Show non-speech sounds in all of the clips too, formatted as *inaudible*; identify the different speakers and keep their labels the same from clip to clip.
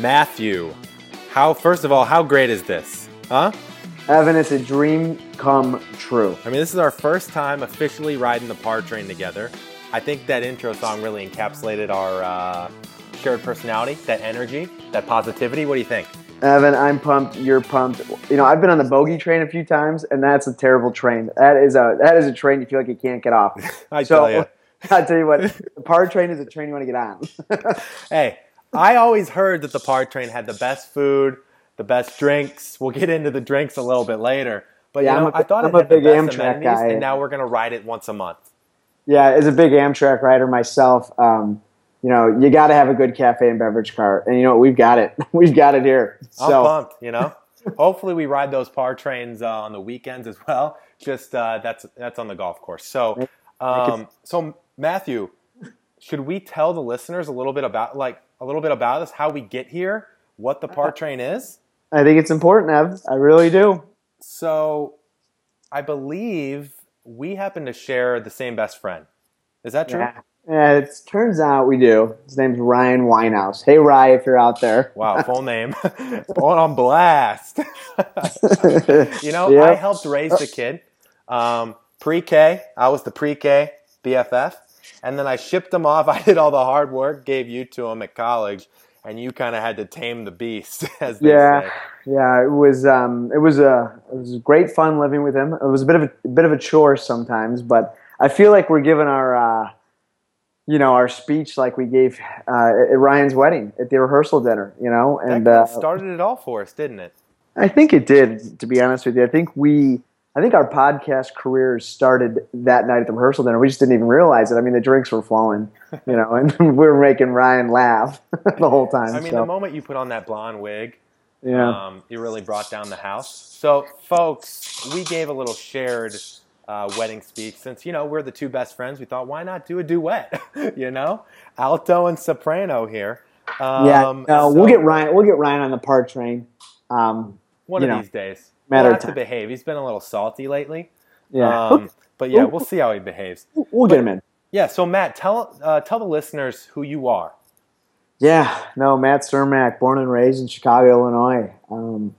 Speaker 1: Matthew, how first of all, how great is this? Huh?
Speaker 2: Evan, it's a dream come true.
Speaker 1: I mean, this is our first time officially riding the par train together. I think that intro song really encapsulated our uh, shared personality, that energy, that positivity. What do you think?
Speaker 2: Evan, I'm pumped. You're pumped. You know, I've been on the bogey train a few times, and that's a terrible train. That is a that is a train you feel like you can't get off. *laughs*
Speaker 1: I so, tell you. *laughs*
Speaker 2: I tell you what, the par train is a train you want to get on. *laughs*
Speaker 1: hey, I always heard that the par train had the best food, the best drinks. We'll get into the drinks a little bit later. But yeah, you know, a, I thought I'm it had a big the best Amtrak guy, and now we're gonna ride it once a month.
Speaker 2: Yeah, as a big Amtrak rider myself, um, you know, you got to have a good cafe and beverage cart, and you know what? We've got it. *laughs* We've got it here.
Speaker 1: So. I'm pumped. You know, hopefully we ride those par trains uh, on the weekends as well. Just uh, that's that's on the golf course. So, um, so Matthew, should we tell the listeners a little bit about like a little bit about us, how we get here, what the par train is?
Speaker 2: I think it's important, Ev. I really do.
Speaker 1: So, I believe we happen to share the same best friend. Is that true?
Speaker 2: Yeah. Yeah, it turns out we do. His name's Ryan Winehouse. Hey, Ryan, if you're out there.
Speaker 1: Wow, *laughs* full name. *laughs* Going on blast. *laughs* you know, yep. I helped raise the kid. Um, pre-K, I was the pre-K BFF. And then I shipped them off. *laughs* I did all the hard work, gave you to him at college, and you kind of had to tame the beast, *laughs* as
Speaker 2: yeah,
Speaker 1: say.
Speaker 2: Yeah, it was um, it was a it was great fun living with him. It was a bit of a, a bit of a chore sometimes, but I feel like we're giving our uh, you know our speech like we gave uh, at Ryan's wedding at the rehearsal dinner. You know,
Speaker 1: and uh, started it all for us, didn't it?
Speaker 2: I think it did. To be honest with you, I think we I think our podcast careers started that night at the rehearsal dinner. We just didn't even realize it. I mean, the drinks were flowing, you know, and *laughs* we were making Ryan laugh *laughs* the whole time.
Speaker 1: I mean,
Speaker 2: so.
Speaker 1: the moment you put on that blonde wig,
Speaker 2: yeah,
Speaker 1: um, you really brought down the house. So, folks, we gave a little shared uh, wedding speech. Since you know we're the two best friends, we thought why not do a duet? *laughs* you know, alto and soprano here.
Speaker 2: Um, yeah, no, so, we'll get Ryan. We'll get Ryan on the par train. Um,
Speaker 1: one
Speaker 2: of
Speaker 1: know. these days matter we'll have to behave. He's been a little salty lately. Yeah, um, but yeah, we'll see how he behaves.
Speaker 2: We'll get him in.
Speaker 1: Yeah. So Matt, tell uh, tell the listeners who you are.
Speaker 2: Yeah. No, Matt Cermak, born and raised in Chicago, Illinois. Um,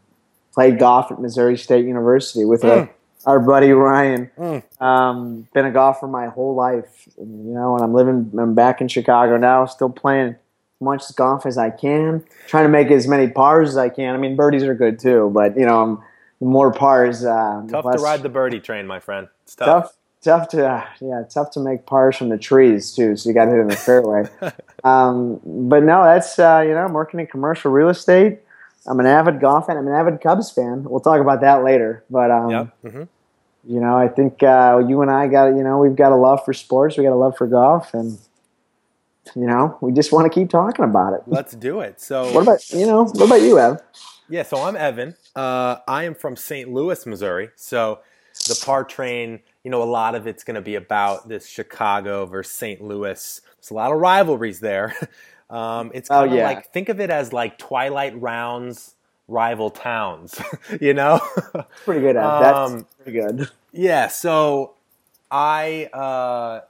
Speaker 2: played golf at Missouri State University with mm. a, our buddy Ryan. Mm. Um, been a golfer my whole life, and, you know, and I'm living. I'm back in Chicago now, still playing as much golf as I can, trying to make as many pars as I can. I mean, birdies are good too, but you know, I'm more pars. Uh,
Speaker 1: tough less, to ride the birdie train, my friend. It's tough.
Speaker 2: Tough, tough to uh, yeah, tough to make pars from the trees too. So you got to hit in the fairway. *laughs* um, but no, that's uh, you know, I'm working in commercial real estate. I'm an avid golf fan. I'm an avid Cubs fan. We'll talk about that later. But um,
Speaker 1: mm-hmm.
Speaker 2: you know, I think uh, you and I got you know we've got a love for sports. We got a love for golf, and you know we just want to keep talking about it.
Speaker 1: Let's do it. So
Speaker 2: what about you know what about you, Ev?
Speaker 1: Yeah, so I'm Evan. Uh, I am from St. Louis, Missouri. So the PAR train, you know, a lot of it's going to be about this Chicago versus St. Louis. There's a lot of rivalries there. *laughs* Um, it's kind of oh, yeah. like think of it as like Twilight Rounds rival towns. *laughs* you know,
Speaker 2: pretty good. Um, That's pretty good.
Speaker 1: Yeah. So I uh,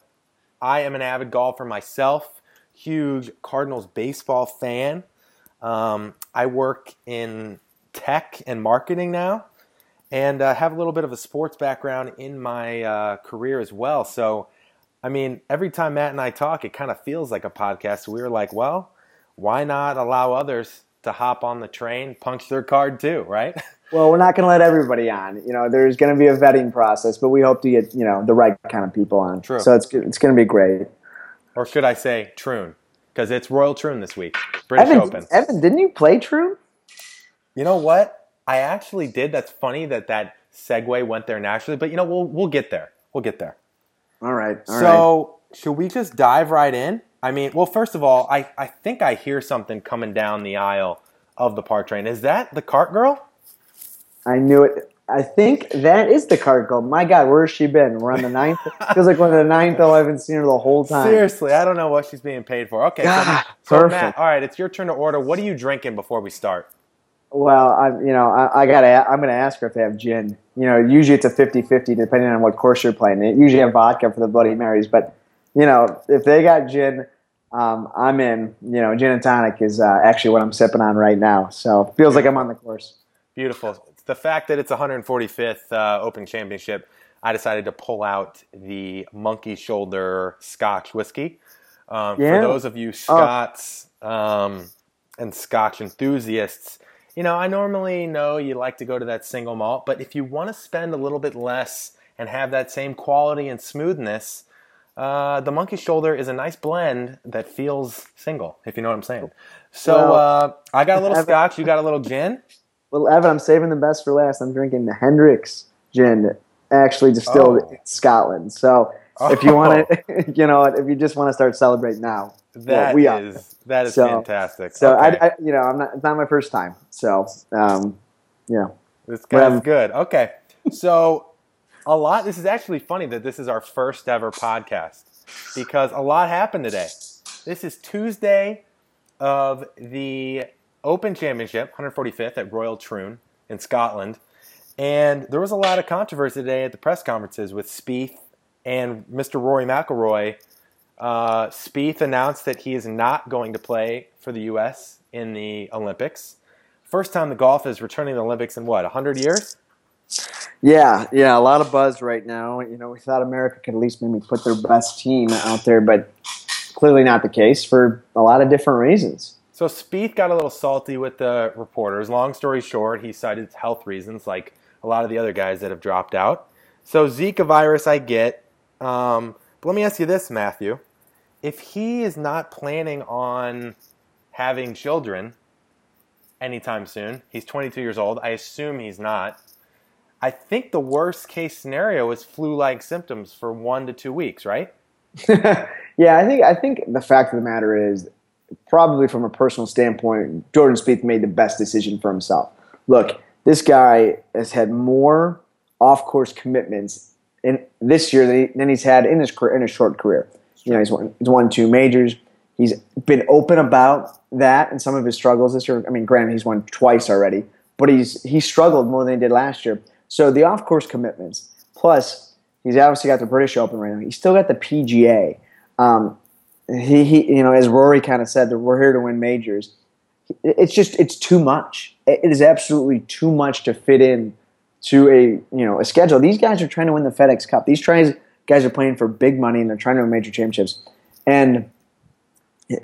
Speaker 1: I am an avid golfer myself. Huge Cardinals baseball fan. Um, I work in tech and marketing now, and uh, have a little bit of a sports background in my uh, career as well. So, I mean, every time Matt and I talk, it kind of feels like a podcast. We were like, well, why not allow others to hop on the train, punch their card too, right? *laughs*
Speaker 2: Well, we're not going to let everybody on. You know, there's going to be a vetting process, but we hope to get you know the right kind of people on.
Speaker 1: True.
Speaker 2: So it's it's going to be great.
Speaker 1: Or should I say Troon? Because it's Royal Troon this week. British
Speaker 2: Evan,
Speaker 1: Open.
Speaker 2: Evan, didn't you play Troon?
Speaker 1: You know what? I actually did. That's funny that that segue went there naturally, but you know, we'll we'll get there. We'll get there.
Speaker 2: All right.
Speaker 1: All so, right. should we just dive right in? I mean, well, first of all, I, I think I hear something coming down the aisle of the par train. Is that the cart girl?
Speaker 2: I knew it. I think that is the card girl. My God, where has she been? We're on the ninth. Feels like we're on the ninth. Oh, I haven't seen her the whole time.
Speaker 1: Seriously, I don't know what she's being paid for. Okay,
Speaker 2: God,
Speaker 1: so, so Matt, all right, it's your turn to order. What are you drinking before we start?
Speaker 2: Well, I'm, you know, I, I got. I'm going to ask her if they have gin. You know, usually it's a 50-50 depending on what course you're playing. They usually have vodka for the Bloody Marys, but you know, if they got gin, um, I'm in. You know, gin and tonic is uh, actually what I'm sipping on right now. So feels like I'm on the course.
Speaker 1: Beautiful. The fact that it's 145th uh, Open Championship, I decided to pull out the Monkey Shoulder Scotch whiskey. Um,
Speaker 2: Yeah.
Speaker 1: For those of you Scots um, and Scotch enthusiasts, you know, I normally know you like to go to that single malt, but if you want to spend a little bit less and have that same quality and smoothness, uh, the Monkey Shoulder is a nice blend that feels single, if you know what I'm saying. So
Speaker 2: Well,
Speaker 1: uh, I got a little Scotch, you got a little gin.
Speaker 2: Well, Evan, I'm saving the best for last. I'm drinking the Hendrick's gin, actually distilled
Speaker 1: Oh.
Speaker 2: in Scotland. So if you want to, *laughs* you know, if you just want to start celebrating now,
Speaker 1: That
Speaker 2: we are.
Speaker 1: is that is
Speaker 2: So-
Speaker 1: fantastic.
Speaker 2: So
Speaker 1: okay.
Speaker 2: I, I, you know, I'm not. It's not my first time. So, um, you know,
Speaker 1: this guy's good. Okay, so a lot. This is actually funny that this is our first ever podcast because a lot happened today. This is Tuesday of the Open Championship, 145th at Royal Troon in Scotland, and there was a lot of controversy today at the press conferences with Spieth and Mr. Rory McIlroy. Uh, Spieth announced that he is not going to play for the U.S. in the Olympics. First time the golf is returning to the Olympics in what, 100 years?
Speaker 2: yeah, yeah, a lot of buzz right now. You know, we thought America could at least maybe put their best team out there, but clearly not the case for a lot of different reasons.
Speaker 1: So Spieth got a little salty with the reporters. Long story short, he cited health reasons, like a lot of the other guys that have dropped out. So Zika virus, I get. Um, but let me ask you this, Matthew: If he is not planning on having children anytime soon, he's 22 years old. I assume he's not. I think the worst case scenario is flu-like symptoms for one to two weeks, right? *laughs*
Speaker 2: yeah, I think I think the fact of the matter is, probably from a personal standpoint, Jordan Spieth made the best decision for himself. Look, this guy has had more off-course commitments in this year than, he, than he's had in his career, in his short career. You know, he's won, he's won two majors. He's been open about that and some of his struggles this year. I mean, granted, he's won twice already, but he's he struggled more than he did last year. So the off-course commitments, plus he's obviously got the British Open right now. He's still got the PGA. Um, he, he, you know, as Rory kind of said, that we're here to win majors. It's just it's too much. It is absolutely too much to fit in to a you know a schedule. These guys are trying to win the FedEx Cup. These tries guys are playing for big money and they're trying to win major championships. And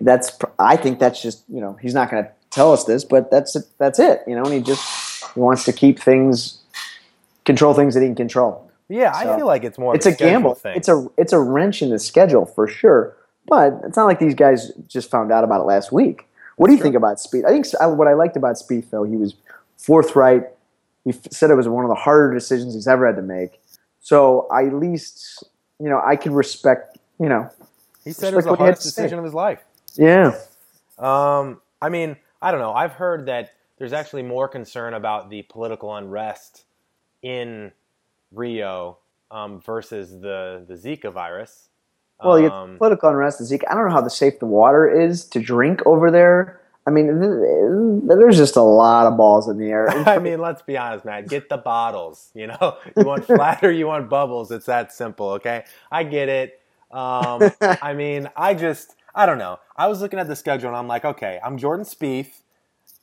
Speaker 2: that's I think that's just you know he's not going to tell us this, but that's that's it. You know, and he just he wants to keep things control things that he can control.
Speaker 1: Yeah, I feel like it's more.
Speaker 2: It's
Speaker 1: of
Speaker 2: a
Speaker 1: schedule
Speaker 2: gamble.
Speaker 1: Thing.
Speaker 2: It's a it's a wrench in the schedule for sure. But it's not like these guys just found out about it last week. What do you think about Spieth? I think what I liked about Spieth though, he was forthright. He said it was one of the harder decisions he's ever had to make. So I at least you know I could respect you know
Speaker 1: He said it was the
Speaker 2: what he had
Speaker 1: hardest
Speaker 2: say.
Speaker 1: decision of his life.
Speaker 2: yeah
Speaker 1: Um, I mean, I don't know. I've heard that there's actually more concern about the political unrest in Rio um, versus the the Zika virus.
Speaker 2: Well, you
Speaker 1: Um,
Speaker 2: political unrest. Zeke. I don't know how the safe the water is to drink over there. I mean, th- th- there's just a lot of balls in the air. *laughs*
Speaker 1: I mean, let's be honest, man. Get the bottles. You know, *laughs* you want *laughs* flat or you want bubbles. It's that simple. Okay, I get it. Um, I mean, I just, I don't know. I was looking at the schedule and I'm like, okay, I'm Jordan Spieth.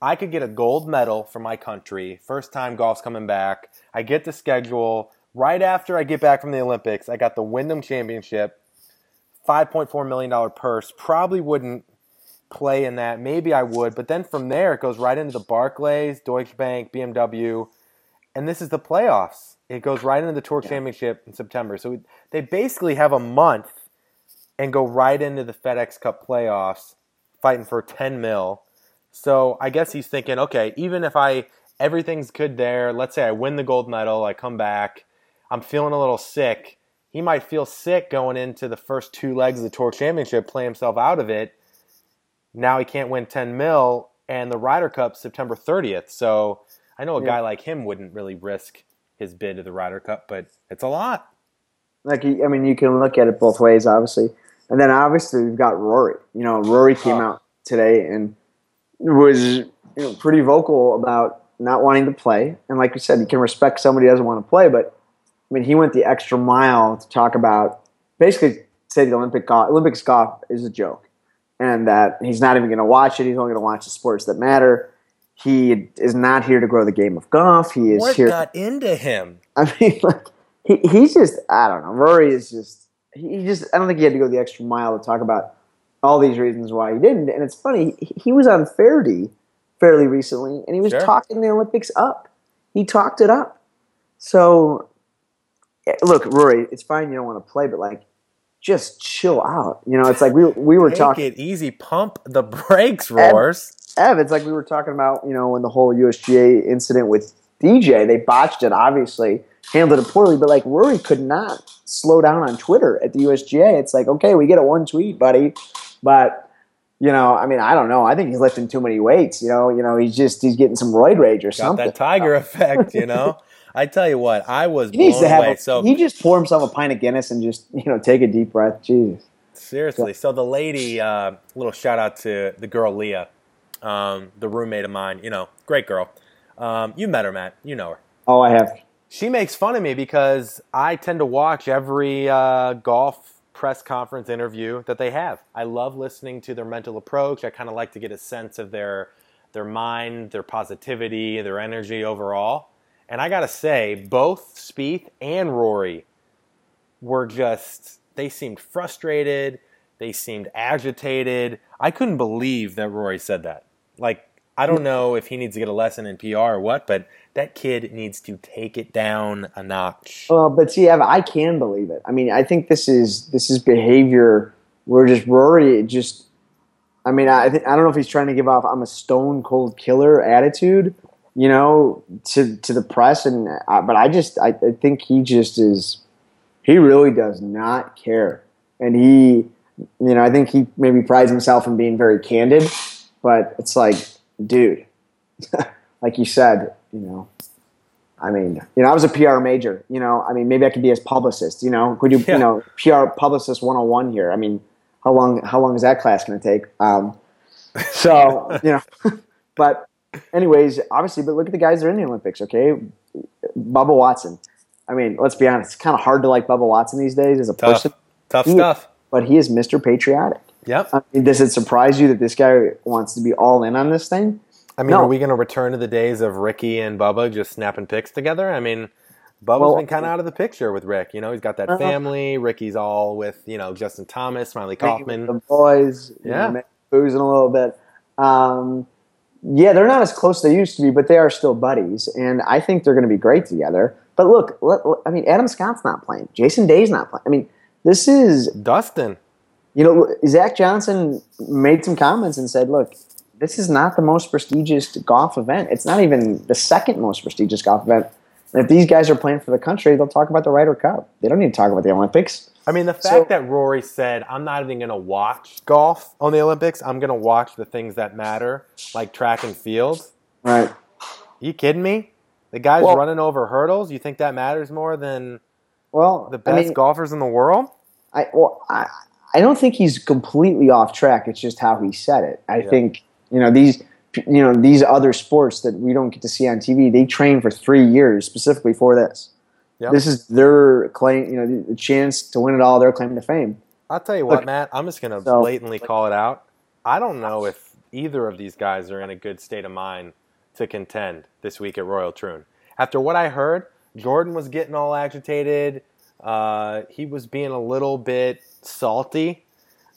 Speaker 1: I could get a gold medal for my country. First time golf's coming back. I get the schedule right after I get back from the Olympics. I got the Wyndham Championship, $5.4 million purse. Probably wouldn't play in that. Maybe I would. But then from there, it goes right into the Barclays, Deutsche Bank, BMW. And this is the playoffs. It goes right into the Tour Championship in September. So they basically have a month and go right into the FedEx Cup playoffs, fighting for 10 mil. So I guess he's thinking, okay, even if I everything's good there, let's say I win the gold medal, I come back, I'm feeling a little sick. He might feel sick going into the first two legs of the Tour Championship, play himself out of it. Now he can't win 10 mil, and the Ryder Cup September 30th. So I know a
Speaker 2: Yeah.
Speaker 1: guy like him wouldn't really risk his bid to the Ryder Cup, but it's a lot.
Speaker 2: like I mean, you can look at it both ways, obviously. And then obviously we've got Rory. You know, Rory came
Speaker 1: Oh.
Speaker 2: out today and was you know pretty vocal about not wanting to play. And like you said, you can respect somebody who doesn't want to play, but I mean, he went the extra mile to talk about basically say the Olympic golf, Olympics golf is a joke. and that he's not even going to watch it. He's only going to watch the sports that matter. He is not here to grow the game of golf. He is
Speaker 1: what
Speaker 2: here.
Speaker 1: got into him? *laughs*
Speaker 2: I mean, like he, he's just I don't know. Rory is just he just I don't think he had to go the extra mile to talk about all these reasons why he didn't. And it's funny, he, he was on Feherty fairly recently, and he was
Speaker 1: Sure.
Speaker 2: talking the Olympics up. He talked it up. So look, Rory, it's fine you don't want to play, but like just chill out. You know, it's like we we were
Speaker 1: Take
Speaker 2: talking.
Speaker 1: it easy. Pump the *laughs* brakes, roars.
Speaker 2: Ev, it's like we were talking about, you know, when the whole USGA incident with DJ, they botched it, obviously, handled it poorly, but like Rory could not slow down on Twitter at the USGA. It's like, okay, we get a one tweet, buddy, but you know, I mean, I don't know. I think he's lifting too many weights. You know, you know, he's just he's getting some roid rage or
Speaker 1: Got
Speaker 2: something.
Speaker 1: that tiger *laughs* effect, you know. I tell you what, I was
Speaker 2: He needs to have. A,
Speaker 1: so
Speaker 2: he just pour himself a pint of Guinness and just you know take a deep breath. Jesus.
Speaker 1: Seriously. So the lady, uh, little shout out to the girl Leah, um, the roommate of mine. You know, great girl. Um, you met her, Matt. You know her.
Speaker 2: Oh, I have.
Speaker 1: She makes fun of me because I tend to watch every uh, golf press conference interview that they have. I love listening to their mental approach. I kind of like to get a sense of their their mind, their positivity, their energy overall. And I gotta say, both Spieth and Rory were just they seemed frustrated. They seemed agitated. I couldn't believe that Rory said that. Like, I don't know if he needs to get a lesson in PR or what, but that kid needs to take it down a notch.
Speaker 2: Well, but see, Ev, I can believe it. I mean, I think this is this is behavior where just Rory just. I mean, I I don't know if he's trying to give off "I'm a stone cold killer" attitude, you know, to to the press, and uh, but I just I, I think he just is. He really does not care, and he, you know, I think he maybe prides himself in being very candid, but it's like, dude, *laughs* like you said, you know, I mean, you know, I was a PR major. You know, I mean, maybe I could be his publicist. You know, could you,
Speaker 1: Yeah.
Speaker 2: you know, PR publicist one hundred and one here? I mean, how long? How long is that class going to take? Um, so *laughs* you know, *laughs* but anyways, obviously, but look at the guys that are in the Olympics. Okay, Bubba Watson. I mean, let's be honest. It's kind of hard to like Bubba Watson these days as a
Speaker 1: Tough,
Speaker 2: person,
Speaker 1: tough
Speaker 2: He-
Speaker 1: stuff.
Speaker 2: but he is Mr. Patriotic.
Speaker 1: Yep.
Speaker 2: I mean, does it surprise you that this guy wants to be all in on this thing?
Speaker 1: I mean,
Speaker 2: No.
Speaker 1: are we going to return to the days of Ricky and Bubba just snapping pics together? I mean, Bubba's
Speaker 2: Well-
Speaker 1: been kind of out of the picture with Rick. You know, he's got that
Speaker 2: Uh-huh.
Speaker 1: family. Ricky's all with you know Justin Thomas, Smiley Kaufman.
Speaker 2: the boys, you
Speaker 1: Yeah.
Speaker 2: know, boozing a little bit. Um, yeah, they're not as close as they used to be, but they are still buddies, and I think they're going to be great together. But look, let, let- I mean, Adam Scott's not playing. Jason Day's not playing. I mean, this is
Speaker 1: Dustin.
Speaker 2: you know, Zach Johnson made some comments and said, "Look, this is not the most prestigious golf event. It's not even the second most prestigious golf event." And if these guys are playing for the country, they'll talk about the Ryder Cup. They don't need to talk about the Olympics.
Speaker 1: I mean, the fact
Speaker 2: So-
Speaker 1: that Rory said, I'm not even going to watch golf on the Olympics. I'm going to watch the things that matter, like track and field.
Speaker 2: Right.
Speaker 1: you kidding me? The guy's
Speaker 2: Well-
Speaker 1: running over hurdles. You think that matters more than
Speaker 2: Well,
Speaker 1: the
Speaker 2: I
Speaker 1: best
Speaker 2: mean,
Speaker 1: golfers in the world?
Speaker 2: I well, I I don't think he's completely off track. It's just how he said it. I
Speaker 1: Yeah.
Speaker 2: think you know these you know these other sports that we don't get to see on TV. They train for three years specifically for this.
Speaker 1: Yep.
Speaker 2: This is their claim. You know, the, chance to win it all. Their claim to fame.
Speaker 1: I'll tell you what,
Speaker 2: Look,
Speaker 1: Matt. I'm just going to
Speaker 2: so-
Speaker 1: blatantly call it out. I don't know if either of these guys are in a good state of mind to contend this week at Royal Troon. After what I heard, Jordan was getting all agitated. Uh, he was being a little bit salty.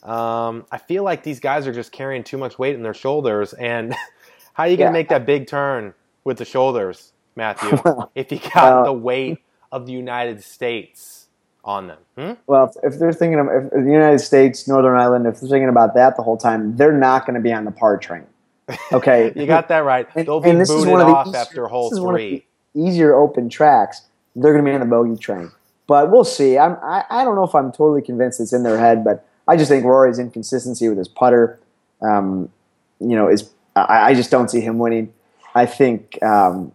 Speaker 1: Um, I feel like these guys are just carrying too much weight in their shoulders. And *laughs* how are you going
Speaker 2: Yeah.
Speaker 1: to make that big turn with the shoulders, Matthew, *laughs* if you got
Speaker 2: well-
Speaker 1: the weight of the United States on them? Hmm?
Speaker 2: Well, if, if they're thinking of if the United States, Northern Ireland, if they're thinking about that the whole time, they're not going to be on the par train. Okay, *laughs*
Speaker 1: You got that right.
Speaker 2: And-
Speaker 1: They'll be
Speaker 2: and this is
Speaker 1: booted
Speaker 2: one of the
Speaker 1: off
Speaker 2: easier-
Speaker 1: after hole
Speaker 2: this is one of
Speaker 1: three.
Speaker 2: easier open tracks, they're going to be on the bogey train. But we'll see. I'm, I, I don't know if I'm totally convinced it's in their head, but I just think Rory's inconsistency with his putter, um, you know, is I, I just don't see him winning. I think um,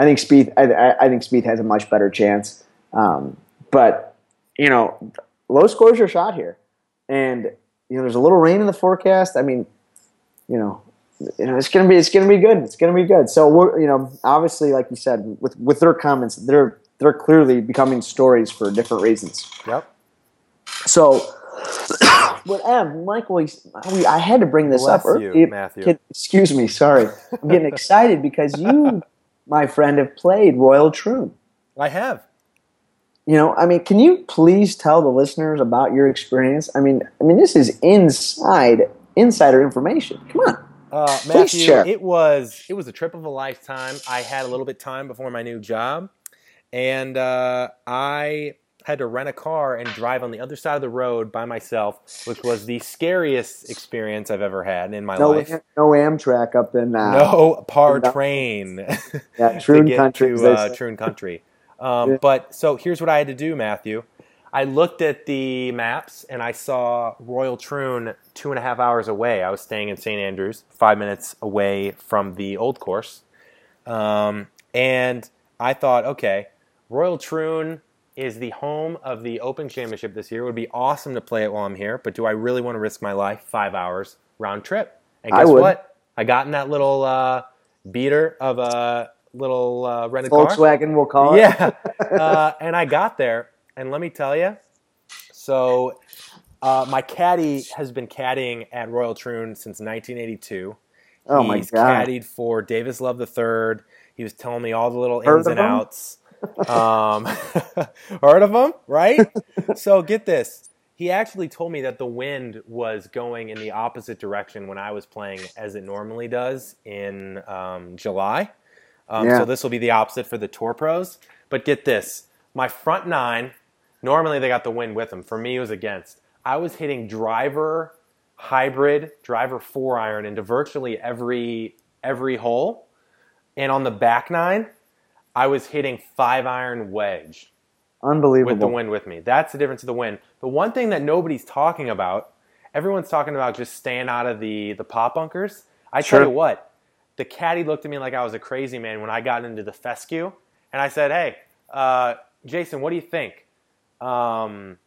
Speaker 2: I think Spieth I, I- think Spieth has a much better chance. Um, but you know, low scores are shot here, and you know, there's a little rain in the forecast. I mean, you know, you know, it's gonna be it's gonna be good. It's gonna be good. So we're you know, obviously, like you said, with with their comments, they're they're clearly becoming stories for different reasons.
Speaker 1: Yep.
Speaker 2: So *coughs* but Ev, Michael, we, I had to bring this
Speaker 1: Bless
Speaker 2: up.
Speaker 1: you,
Speaker 2: earlier.
Speaker 1: Matthew.
Speaker 2: Excuse me, sorry. I'm getting excited because you, *laughs* my friend, have played Royal Troon.
Speaker 1: I have.
Speaker 2: You know, I mean, can you please tell the listeners about your experience? I mean, I mean, this is inside insider information. Come on.
Speaker 1: Uh, Matthew,
Speaker 2: share.
Speaker 1: it was it was a trip of a lifetime. I had a little bit time before my new job, and uh, I had to rent a car and drive on the other side of the road by myself, which was the scariest experience I've ever had in my
Speaker 2: No,
Speaker 1: life.
Speaker 2: no Amtrak up in uh,
Speaker 1: No par train *laughs*
Speaker 2: yeah, *laughs* Troon country.
Speaker 1: to uh. Troon Country. Um,
Speaker 2: Yeah.
Speaker 1: But so here's what I had to do, Matthew. I looked at the maps and I saw Royal Troon two and a half hours away. I was staying in St. Andrews, five minutes away from the old course. Um, and I thought, okay, Royal Troon is the home of the Open Championship this year. It would be awesome to play it while I'm here, but do I really want to risk my life? Five hours round trip. And
Speaker 2: I
Speaker 1: guess
Speaker 2: would.
Speaker 1: what? I got in that little uh, beater of a little uh, rented car.
Speaker 2: Volkswagen, we'll call it.
Speaker 1: Yeah. *laughs* uh, and I got there, and let me tell you, so uh, my caddy has been caddying at Royal Troon since 1982.
Speaker 2: Oh my
Speaker 1: He's
Speaker 2: god.
Speaker 1: caddied for Davis Love III. He was telling me all the little
Speaker 2: Heard
Speaker 1: ins and outs. Um, *laughs* heard of him, right? so get this. He actually told me that the wind was going in the opposite direction when I was playing as it normally does in um, July. Um,
Speaker 2: Yeah.
Speaker 1: So this will be the opposite for the Tour Pros. But get this my front nine, normally they got the wind with them. For me, it was against. I was hitting driver, hybrid, driver four iron into virtually every every hole. And on the back nine, I was hitting five iron wedge
Speaker 2: Unbelievable.
Speaker 1: with the wind with me. That's the difference of the wind. The one thing that nobody's talking about, everyone's talking about just staying out of the the pot bunkers. I
Speaker 2: Sure.
Speaker 1: tell you what, the caddy looked at me like I was a crazy man when I got into the fescue, and I said, "Hey, uh, Jason, what do you think? Um,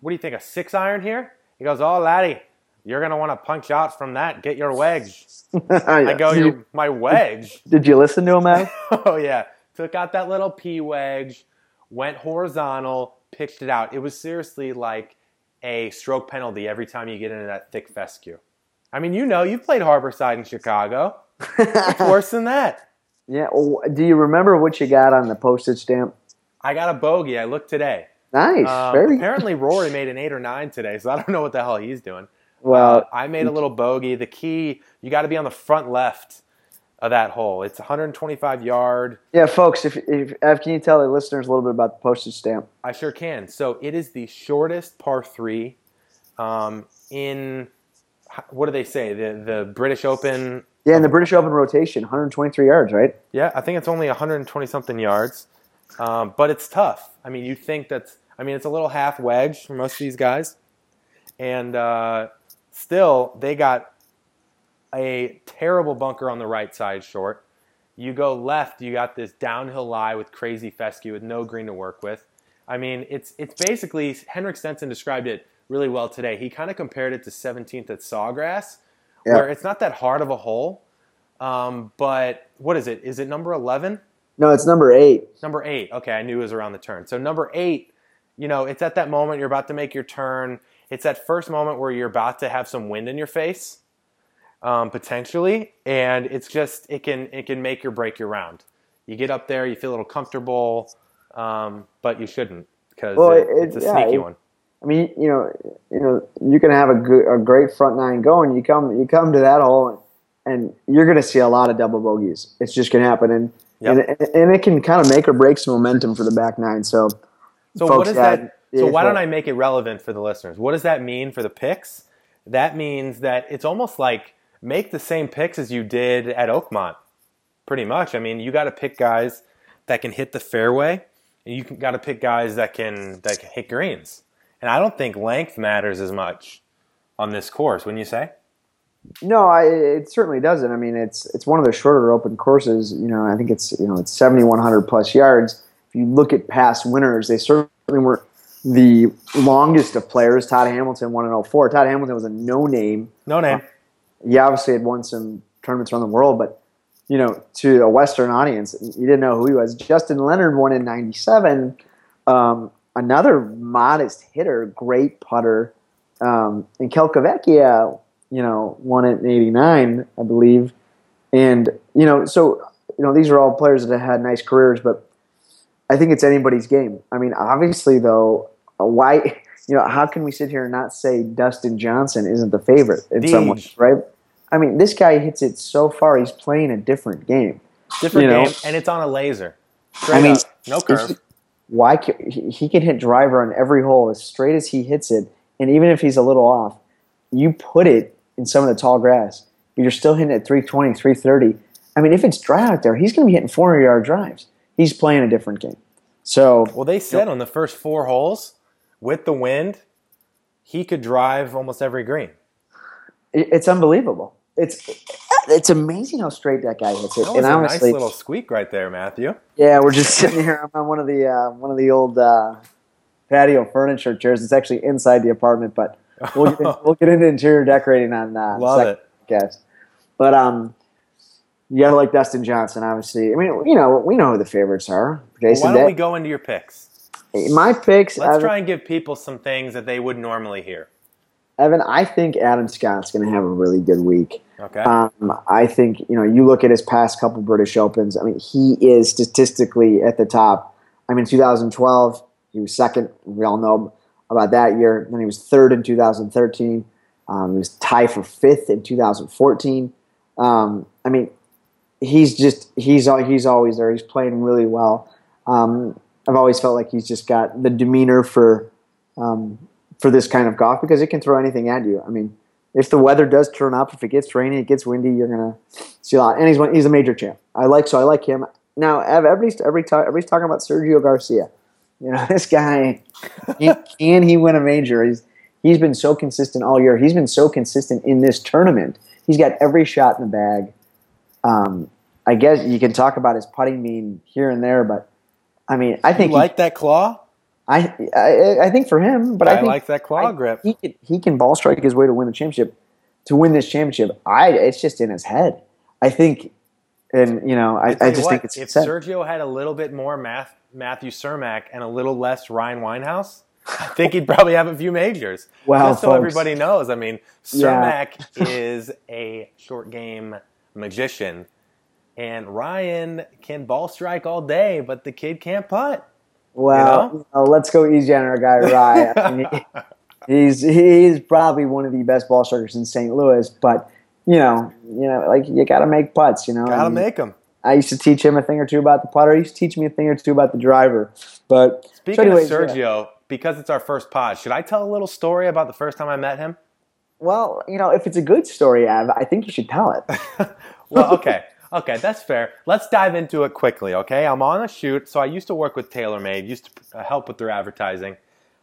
Speaker 1: what do you think? A six iron here?" He goes, "Oh, laddie, you're gonna want to punch shots from that. Get your wedge." *laughs* I go,
Speaker 2: did,
Speaker 1: "Your
Speaker 2: you,
Speaker 1: my wedge." *laughs*
Speaker 2: did you listen to him, man? *laughs*
Speaker 1: oh yeah, took out that little P wedge, went horizontal, pitched it out. It was seriously like a stroke penalty every time you get into that thick fescue. I mean, you know, you've played Harborside in Chicago. It's *laughs* worse than that.
Speaker 2: yeah. well, do you remember what you got on the postage stamp?
Speaker 1: I got a bogey. I looked today.
Speaker 2: Nice.
Speaker 1: Um,
Speaker 2: Very
Speaker 1: apparently, Rory made an eight or nine today, so I don't know what the hell he's doing.
Speaker 2: well.
Speaker 1: Uh, I made a little bogey. The key, you got to be on the front left of that hole. It's 125 yard.
Speaker 2: yeah, folks. If, if Ev, can you tell the listeners a little bit about the postage stamp?
Speaker 1: I sure can. So it is the shortest par three um, in what do they say? The the British Open.
Speaker 2: Yeah, in the British Open rotation, 123 yards, right?
Speaker 1: Yeah, I think it's only 120 something yards, um, but it's tough. I mean, you think that's. I mean, it's a little half wedge for most of these guys, and uh, still they got a terrible bunker on the right side short. You go left, you got this downhill lie with crazy fescue with no green to work with. I mean, it's it's basically Henrik Stenson described it really well today. He kind of compared it to 17th at Sawgrass,
Speaker 2: Yeah.
Speaker 1: where it's not that hard of a hole, um, but what is it? Is it number 11?
Speaker 2: No, it's number eight.
Speaker 1: Number eight. Okay, I knew it was around the turn. So number eight, you know, it's at that moment you're about to make your turn. It's that first moment where you're about to have some wind in your face, um, potentially, and it's just it can it can make or break your round. You get up there, you feel a little comfortable, um, but you shouldn't because
Speaker 2: Well,
Speaker 1: it,
Speaker 2: it-
Speaker 1: it's a
Speaker 2: yeah,
Speaker 1: sneaky
Speaker 2: it-
Speaker 1: one.
Speaker 2: I mean, you know, you know, you can have a good, a great front nine going. You come, you come to that hole, and and you're going to see a lot of double bogeys. It's just going to happen, and
Speaker 1: Yep.
Speaker 2: and, and it can kind of make or break some momentum for the back nine. So,
Speaker 1: So
Speaker 2: folks,
Speaker 1: what is that?
Speaker 2: yeah,
Speaker 1: So why don't I make it relevant for the listeners? What does that mean for the picks? That means that it's almost like make the same picks as you did at Oakmont. Pretty much. I mean, you got to pick guys that can hit the fairway, and you got to pick guys that can that can hit greens. And I don't think length matters as much on this course. Wouldn't you say?
Speaker 2: No, I, it certainly doesn't. I mean, it's it's one of the shorter open courses. You know, I think it's you know it's seventy one hundred plus yards. If you look at past winners, they certainly were the longest of players. Todd Hamilton won in 04. Todd Hamilton was a no name.
Speaker 1: No name.
Speaker 2: He obviously had won some tournaments around the world, but you know, to a Western audience, you didn't know who he was. Justin Leonard won in '97. Um, another modest hitter, great putter. um, and Calcavecchia, you know, won it in '89, I believe, and you know, so you know, these are all players that had nice careers, but I think it's anybody's game. I mean, obviously, though, why? *laughs* You know, how can we sit here and not say Dustin Johnson isn't the favorite in
Speaker 1: Deej.
Speaker 2: some ways, right? I mean, this guy hits it so far; he's playing a different game.
Speaker 1: Different
Speaker 2: You know?
Speaker 1: game, and it's on a laser. Straight
Speaker 2: I mean,
Speaker 1: up. no curve.
Speaker 2: Why ca- he he can hit driver on every hole as straight as he hits it, and even if he's a little off, you put it in some of the tall grass, but you're still hitting it 320, 330. I mean, if it's dry out there, he's going to be hitting 400 yard drives. He's playing a different game. So
Speaker 1: Well, they said on the first four holes, with the wind, he could drive almost every green.
Speaker 2: It- it's unbelievable. It's it's amazing how straight that guy hits it.
Speaker 1: That was
Speaker 2: and
Speaker 1: a
Speaker 2: honestly,
Speaker 1: nice little squeak right there, Matthew.
Speaker 2: yeah, we're just sitting here on one of the uh, one of the old uh, patio furniture chairs. It's actually inside the apartment, but we'll get, in- *laughs* we'll get into interior decorating on uh,
Speaker 1: Love
Speaker 2: second
Speaker 1: it.
Speaker 2: podcast. But um, you gotta like Dustin Johnson, obviously. I mean, you know, we know who the favorites are.
Speaker 1: Well,
Speaker 2: Jason,
Speaker 1: why don't we go into your picks?
Speaker 2: my picks.
Speaker 1: Let's
Speaker 2: Evan,
Speaker 1: try and give people some things that they would normally hear.
Speaker 2: Evan, I think Adam Scott's going to have a really good week.
Speaker 1: Okay.
Speaker 2: Um, I think you know you look at his past couple British Opens. I mean, he is statistically at the top. I mean, 2012 he was second. We all know about that year. Then he was third in 2013. Um, he was tied for fifth in 2014. Um, I mean, he's just he's he's always there. He's playing really well. Um, I've always felt like he's just got the demeanor for um, for this kind of golf because it can throw anything at you. I mean, if the weather does turn up, if it gets rainy, it gets windy, you're gonna see a lot. And he's one, he's a major champ. I like so I like him. Now everybody's every ta- everybody's talking about Sergio Garcia. You know *laughs* this guy. He, can he win a major? He's he's been so consistent all year. He's been so consistent in this tournament. He's got every shot in the bag. Um, I guess you can talk about his putting mean here and there, but I mean, I
Speaker 1: you
Speaker 2: think he-
Speaker 1: like that claw?
Speaker 2: I, I I think for him, but I,
Speaker 1: I, like that claw
Speaker 2: I-
Speaker 1: grip.
Speaker 2: He can, he can ball strike his way to win the championship. To win this championship, I it's just in his head. I think, and you know, I, I just
Speaker 1: what,
Speaker 2: think it's
Speaker 1: if
Speaker 2: his.
Speaker 1: Sergio had a little bit more Math, Matthew Cermak and a little less Ryan Winehouse, I think he'd probably have a few majors. *laughs*
Speaker 2: Wow,
Speaker 1: Just so
Speaker 2: folks.
Speaker 1: everybody knows, I mean, *laughs*
Speaker 2: Yeah.
Speaker 1: Cermak is a short game magician, and Ryan can ball strike all day, but the kid can't putt.
Speaker 2: Well,
Speaker 1: you
Speaker 2: know, let's go easy on our guy Rye. I mean, he- *laughs* he's he's probably one of the best ball strikers in St. Louis, but you know, you know, like you got to make putts. You know,
Speaker 1: Gotta
Speaker 2: And
Speaker 1: make them.
Speaker 2: I used to teach him a thing or two about the putter. He used to teach me a thing or two about the driver. But so
Speaker 1: Speaking
Speaker 2: anyways,
Speaker 1: of
Speaker 2: yeah.
Speaker 1: Sergio, because it's our first pod, should I tell a little story about the first time I met him?
Speaker 2: well, you know, if it's a good story, Av, I think you should tell it. *laughs*
Speaker 1: well, okay. Okay, that's fair. Let's dive into it quickly, okay? I'm on a shoot. So I used to work with TaylorMade, used to uh, help with their advertising.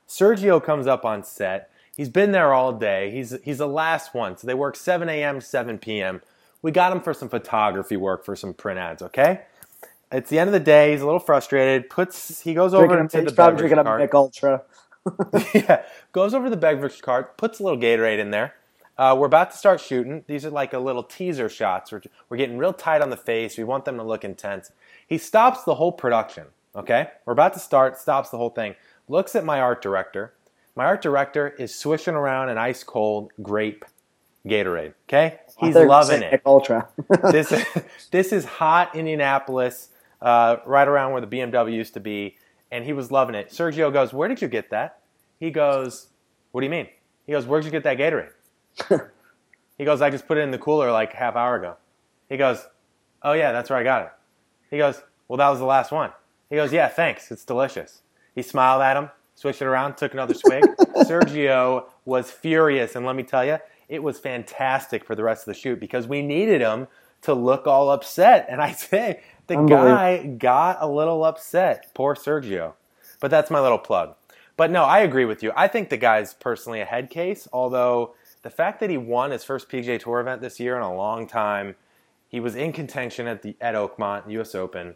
Speaker 1: Sergio comes up on set. He's been there all day. He's he's the last one. So they work 7 a.m. 7 p.m. We got him for some photography work for some print ads, okay? It's the end of the day. He's a little frustrated. Puts he goes over
Speaker 2: Drinking,
Speaker 1: to
Speaker 2: he's
Speaker 1: the
Speaker 2: probably drinking a. Mich Ultra. *laughs*
Speaker 1: yeah, goes over to the beverage cart, puts a little Gatorade in there. Uh, we're about to start shooting. These are like a little teaser shots. We're, we're getting real tight on the face. We want them to look intense. He stops the whole production. Okay, we're about to start. Stops the whole thing. Looks at my art director. My art director is swishing around an ice cold grape Gatorade. Okay, he's loving it
Speaker 2: Ultra. *laughs*
Speaker 1: this *laughs* this is hot Indianapolis, uh, right around where the BMW used to be, and he was loving it. Sergio goes, "Where did you get that?" He goes, "What do you mean?" He goes, "Where'd you get that Gatorade?" He goes, "I just put it in the cooler like a half hour ago." He goes, "Oh yeah, that's where I got it." He goes, "Well, that was the last one." He goes, "Yeah, thanks. It's delicious." He smiled at him, switched it around, took another swig. *laughs* Sergio was furious, and let me tell you, it was fantastic for the rest of the shoot because we needed him to look all upset. And I say, the guy got a little upset. Poor Sergio. But that's my little plug. But no, I agree with you. I think the guy's personally a head case, although the fact that he won his first PGA Tour event this year in a long time, he was in contention at the at Oakmont US Open,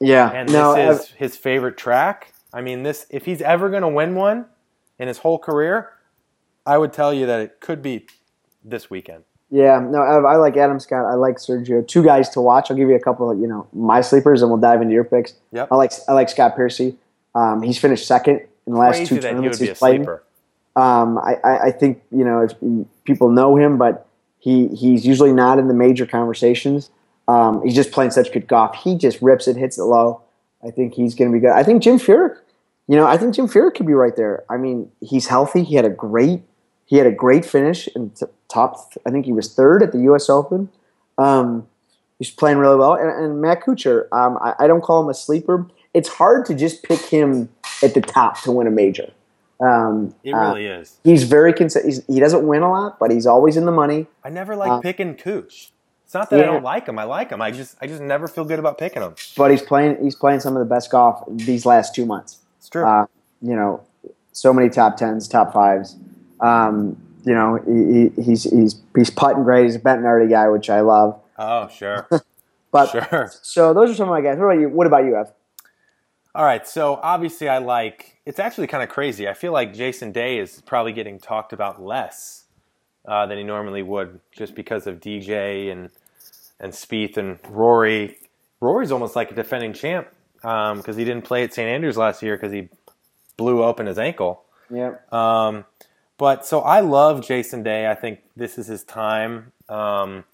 Speaker 2: yeah.
Speaker 1: and
Speaker 2: no,
Speaker 1: this
Speaker 2: Ev-
Speaker 1: is his favorite track. I mean, this if he's ever going to win one in his whole career, I would tell you that it could be this weekend.
Speaker 2: yeah. No, Ev, I like Adam Scott. I like Sergio. Two guys to watch. I'll give you a couple of you know my sleepers, and we'll dive into your picks.
Speaker 1: Yep.
Speaker 2: I like I like Scott Piercy. Um, he's finished second in the last
Speaker 1: Crazy
Speaker 2: two
Speaker 1: that he
Speaker 2: tournaments
Speaker 1: would be
Speaker 2: he's
Speaker 1: a
Speaker 2: played.
Speaker 1: sleeper.
Speaker 2: Um, I, I, think you know people know him, but he he's usually not in the major conversations. Um, he's just playing such good golf. He just rips it, hits it low. I think he's going to be good. I think Jim Furyk, you know, I think Jim Furyk could be right there. I mean, he's healthy. He had a great he had a great finish in t- top. I think he was third at the U.S. Open. Um, he's playing really well. And, and Matt Kuchar, um, I, I, don't call him a sleeper. It's hard to just pick him at the top to win a major.
Speaker 1: Um, it really
Speaker 2: uh,
Speaker 1: is.
Speaker 2: He's very consistent. He doesn't win a lot, but he's always in the money.
Speaker 1: I never like uh, picking Cooch. It's not that yeah. I don't like him. I like him. I just I just never feel good about picking him.
Speaker 2: But he's playing he's playing some of the best golf these last two months.
Speaker 1: It's true. Uh,
Speaker 2: you know, so many top tens, top fives. Um, you know, he, he's he's he's putting great. He's a Bettinardi guy, which I love.
Speaker 1: Oh, sure. *laughs*
Speaker 2: but
Speaker 1: sure.
Speaker 2: So those are some of my guys. What about you? What about you, Ev?
Speaker 1: All right. So obviously, I like. It's actually kind of crazy. I feel like Jason Day is probably getting talked about less uh, than he normally would, just because of DJ and and Spieth and Rory. Rory's almost like a defending champ because um, he didn't play at St Andrews last year because he blew open his ankle.
Speaker 2: Yeah.
Speaker 1: Um, but so I love Jason Day. I think this is his time. Um,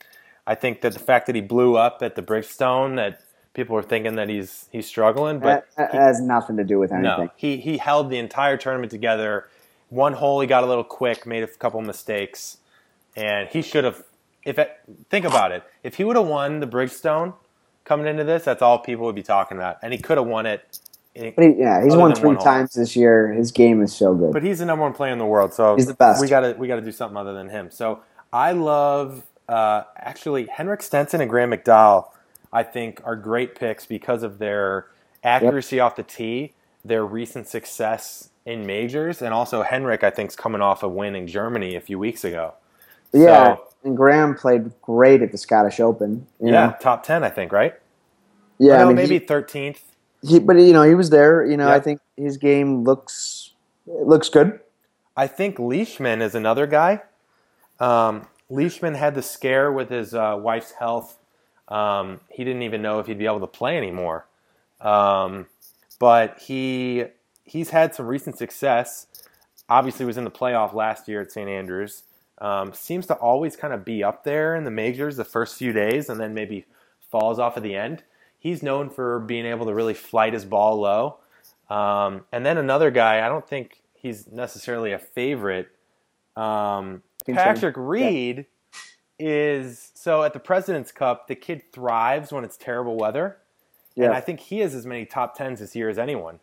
Speaker 1: I think that the fact that he blew up at the Bridgestone, that people were thinking that he's he's struggling, but
Speaker 2: that, he, has nothing to do with anything.
Speaker 1: No, he he held the entire tournament together. One hole he got a little quick, made a couple mistakes, and he should have. If it, think about it, if he would have won the Bridgestone coming into this, that's all people would be talking about, and he could have won it
Speaker 2: but he, yeah, he's won three times this year. His game is so good.
Speaker 1: But he's the number one player in the world, so
Speaker 2: he's the best.
Speaker 1: We gotta we gotta do something other than him. So I love uh, actually Henrik Stenson and Graham McDowell. I think are great picks because of their accuracy yep. off the tee, their recent success in majors, and also Henrik I think is coming off a win in Germany a few weeks ago.
Speaker 2: Yeah, so, and Graham played great at the Scottish Open.
Speaker 1: yeah, know? top ten I think, right?
Speaker 2: Yeah,
Speaker 1: no, I mean, maybe thirteenth
Speaker 2: he, but you know, he was there. You know, yep. I think his game looks looks good.
Speaker 1: I think Leishman is another guy. Um, Leishman had the scare with his uh, wife's health. Um, he didn't even know if he'd be able to play anymore. Um, but he he's had some recent success. Obviously, was in the playoff last year at St Andrews. Um, seems to always kind of be up there in the majors the first few days, and then maybe falls off at the end he's known for being able to really flight his ball low. Um, and then another guy, I don't think he's necessarily a favorite. Um, Patrick Reed. Is so at the President's Cup, the kid thrives when it's terrible weather. Yeah. And I think he has as many top tens this year as anyone.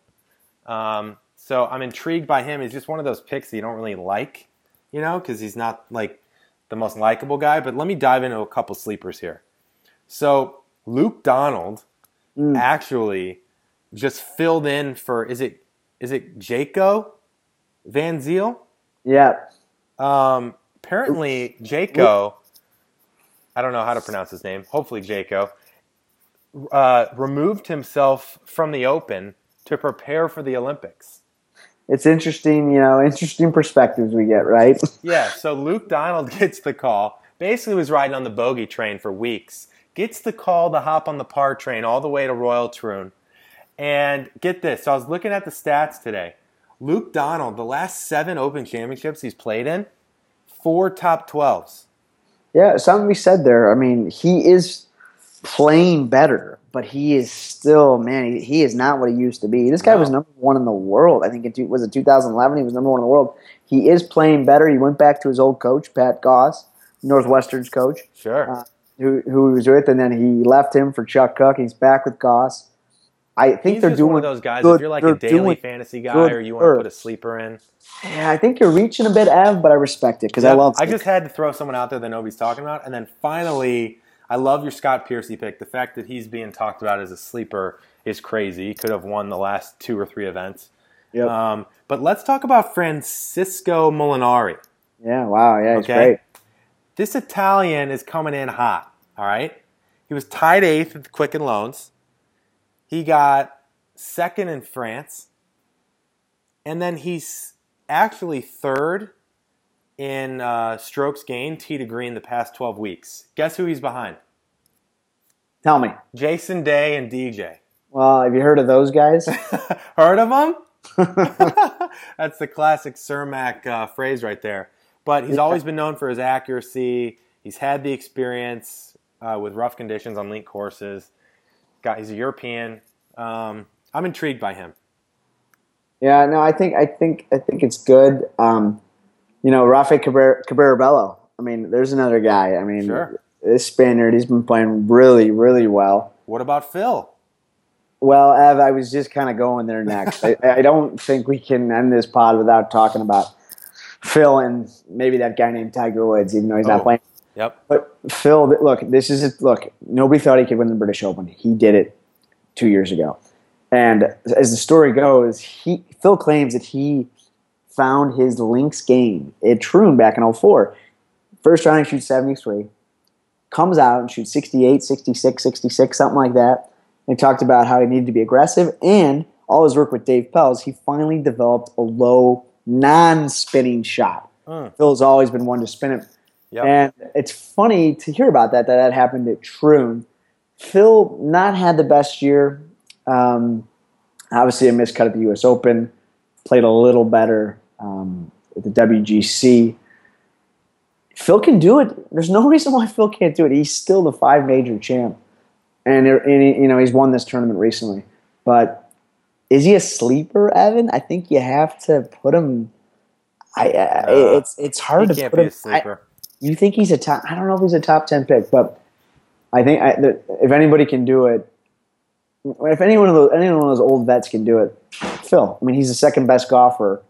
Speaker 1: Um, so I'm intrigued by him. He's just one of those picks that you don't really like, you know, because he's not like the most likable guy. But let me dive into a couple sleepers here. So Luke Donald mm. actually just filled in for is it is it Jaco Van Zyl?
Speaker 2: Yeah.
Speaker 1: Um, apparently Jaco, I don't know how to pronounce his name. Hopefully Jaco uh, removed himself from the Open to prepare for the Olympics.
Speaker 2: It's interesting, you know, interesting perspectives we get, right? *laughs*
Speaker 1: yeah. So Luke Donald *laughs* gets the call. Basically, was riding on the bogey train for weeks gets the call to hop on the par train all the way to Royal Troon. And get this, so I was looking at the stats today. Luke Donald, the last seven Open Championships he's played in, four top 12s.
Speaker 2: Yeah, something we said there. I mean, he is playing better, but he is still, man, he, he is not what he used to be. This guy no. was number one in the world. I think it was it 2011. He was number one in the world. He is playing better. He went back to his old coach, Pat Goss, Northwestern's coach.
Speaker 1: Sure. Uh,
Speaker 2: who, who he was with, and then he left him for Chuck Cook. He's back with Goss. I think
Speaker 1: He's
Speaker 2: they're doing
Speaker 1: one of those guys. Good, if you're like a daily fantasy guy, or you want to put a sleeper in,
Speaker 2: yeah, I think you're reaching a bit, Ev, but I respect it because I love.
Speaker 1: I just had to throw someone out there that nobody's talking about, and then finally, I love your Scott Piercy pick. The fact that he's being talked about as a sleeper is crazy. He could have won the last two or three events.
Speaker 2: Yep.
Speaker 1: Um, but let's talk about Francisco Molinari.
Speaker 2: Yeah, wow, yeah, he's okay? great.
Speaker 1: This Italian is coming in hot. All right. He was tied eighth with Quicken Loans. He got second in France. And then he's actually third in uh, strokes gained, tee to green, the past 12 weeks. Guess who he's behind?
Speaker 2: Tell me.
Speaker 1: Jason Day and DJ.
Speaker 2: Well, have you heard of those guys? *laughs*
Speaker 1: heard of them? *laughs* *laughs* That's the classic Cermak uh, phrase right there. But he's always been known for his accuracy. He's had the experience uh, with rough conditions on link courses. Got he's a European. Um, I'm intrigued by him.
Speaker 2: Yeah, no, I think I think I think it's good. Um, you know, Rafa Cabrera, Cabrera Bello. I mean, there's another guy. I mean,
Speaker 1: Sure.
Speaker 2: this Spaniard, he's been playing really, really well.
Speaker 1: What about Phil?
Speaker 2: Well, Ev, I was just kind of going there next. I, I don't think we can end this pod without talking about Phil and maybe that guy named Tiger Woods, even though he's
Speaker 1: Oh.
Speaker 2: not playing.
Speaker 1: Yep.
Speaker 2: But Phil, look, this is it. Look, nobody thought he could win the British Open. He did it two years ago, and as the story goes, he Phil claims that he found his links game at Troon back in 04. First round, he shoots 73, comes out and shoots 68, 66, 66, something like that. And he talked about how he needed to be aggressive, and all his work with Dave Pelz, he finally developed a low, non-spinning shot.
Speaker 1: Mm.
Speaker 2: Phil's always been one to spin it.
Speaker 1: Yep.
Speaker 2: And it's funny to hear about that, that that happened at Troon. Phil not had the best year. Um, obviously, a miscut at the U.S. Open. Played a little better um, at the WGC. Phil can do it. There's no *laughs* reason why Phil can't do it. He's still the five major champ, and, and you know he's won this tournament recently. But is he a sleeper, Evan? I think you have to put him. I, I it's it's hard
Speaker 1: He
Speaker 2: to
Speaker 1: can't
Speaker 2: put
Speaker 1: be
Speaker 2: him.
Speaker 1: a sleeper.
Speaker 2: You think he's a top? I don't know if he's a top ten pick, but I think I, if anybody can do it, if any one of those any one of those old vets can do it, Phil. I mean, he's the second best golfer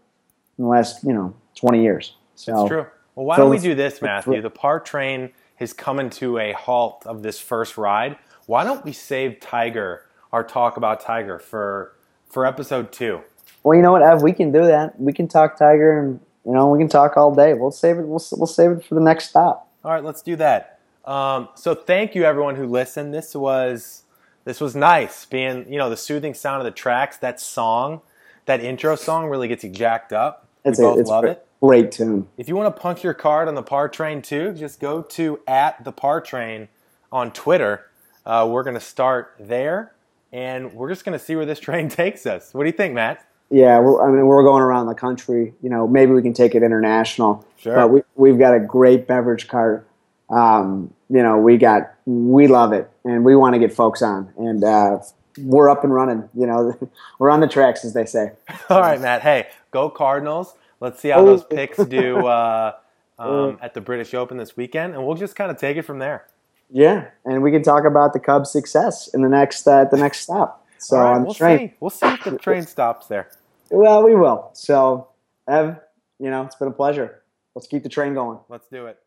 Speaker 2: in the last you know twenty years. So
Speaker 1: It's true. Well, why
Speaker 2: So
Speaker 1: don't we do this, Matthew? The par train is coming to a halt of this first ride. Why don't we save Tiger, our talk about Tiger, for for episode two?
Speaker 2: Well, you know what, Ev? We can do that. We can talk Tiger, and you know we can talk all day. We'll save it. We'll we'll save it for the next stop.
Speaker 1: All right, let's do that. Um, so thank you everyone who listened. This was this was nice being you know the soothing sound of the tracks. That song, that intro song really gets you jacked up. We
Speaker 2: It's
Speaker 1: both
Speaker 2: it's
Speaker 1: love
Speaker 2: a
Speaker 1: it.
Speaker 2: great tune.
Speaker 1: If you want to punch your card on the par train too, just go to at the par train on Twitter. Uh, we're going to start there, and we're just going to see where this *laughs* train takes us. What do you think, Matt?
Speaker 2: Yeah, we're, I mean, we're going around the country. You know, maybe we can take it international.
Speaker 1: Sure.
Speaker 2: But we, we've got a great beverage cart. Um, you know, we got, we love it, and we want to get folks on. And uh, we're up and running. You know, *laughs* we're on the tracks, as they say. *laughs*
Speaker 1: All right, Matt. Hey, go Cardinals. Let's see how
Speaker 2: Oh.
Speaker 1: those picks do uh, *laughs* um, at the British Open this weekend, and we'll just kind of take it from there.
Speaker 2: Yeah, and we can talk about the Cubs' success in the next uh, the next stop. So
Speaker 1: right,
Speaker 2: on the
Speaker 1: we'll
Speaker 2: train.
Speaker 1: see. We'll see if the *laughs* train stops there.
Speaker 2: Well, we will. So, Ev, you know, it's been a pleasure. Let's keep the train going.
Speaker 1: Let's do it.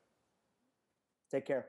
Speaker 2: Take care.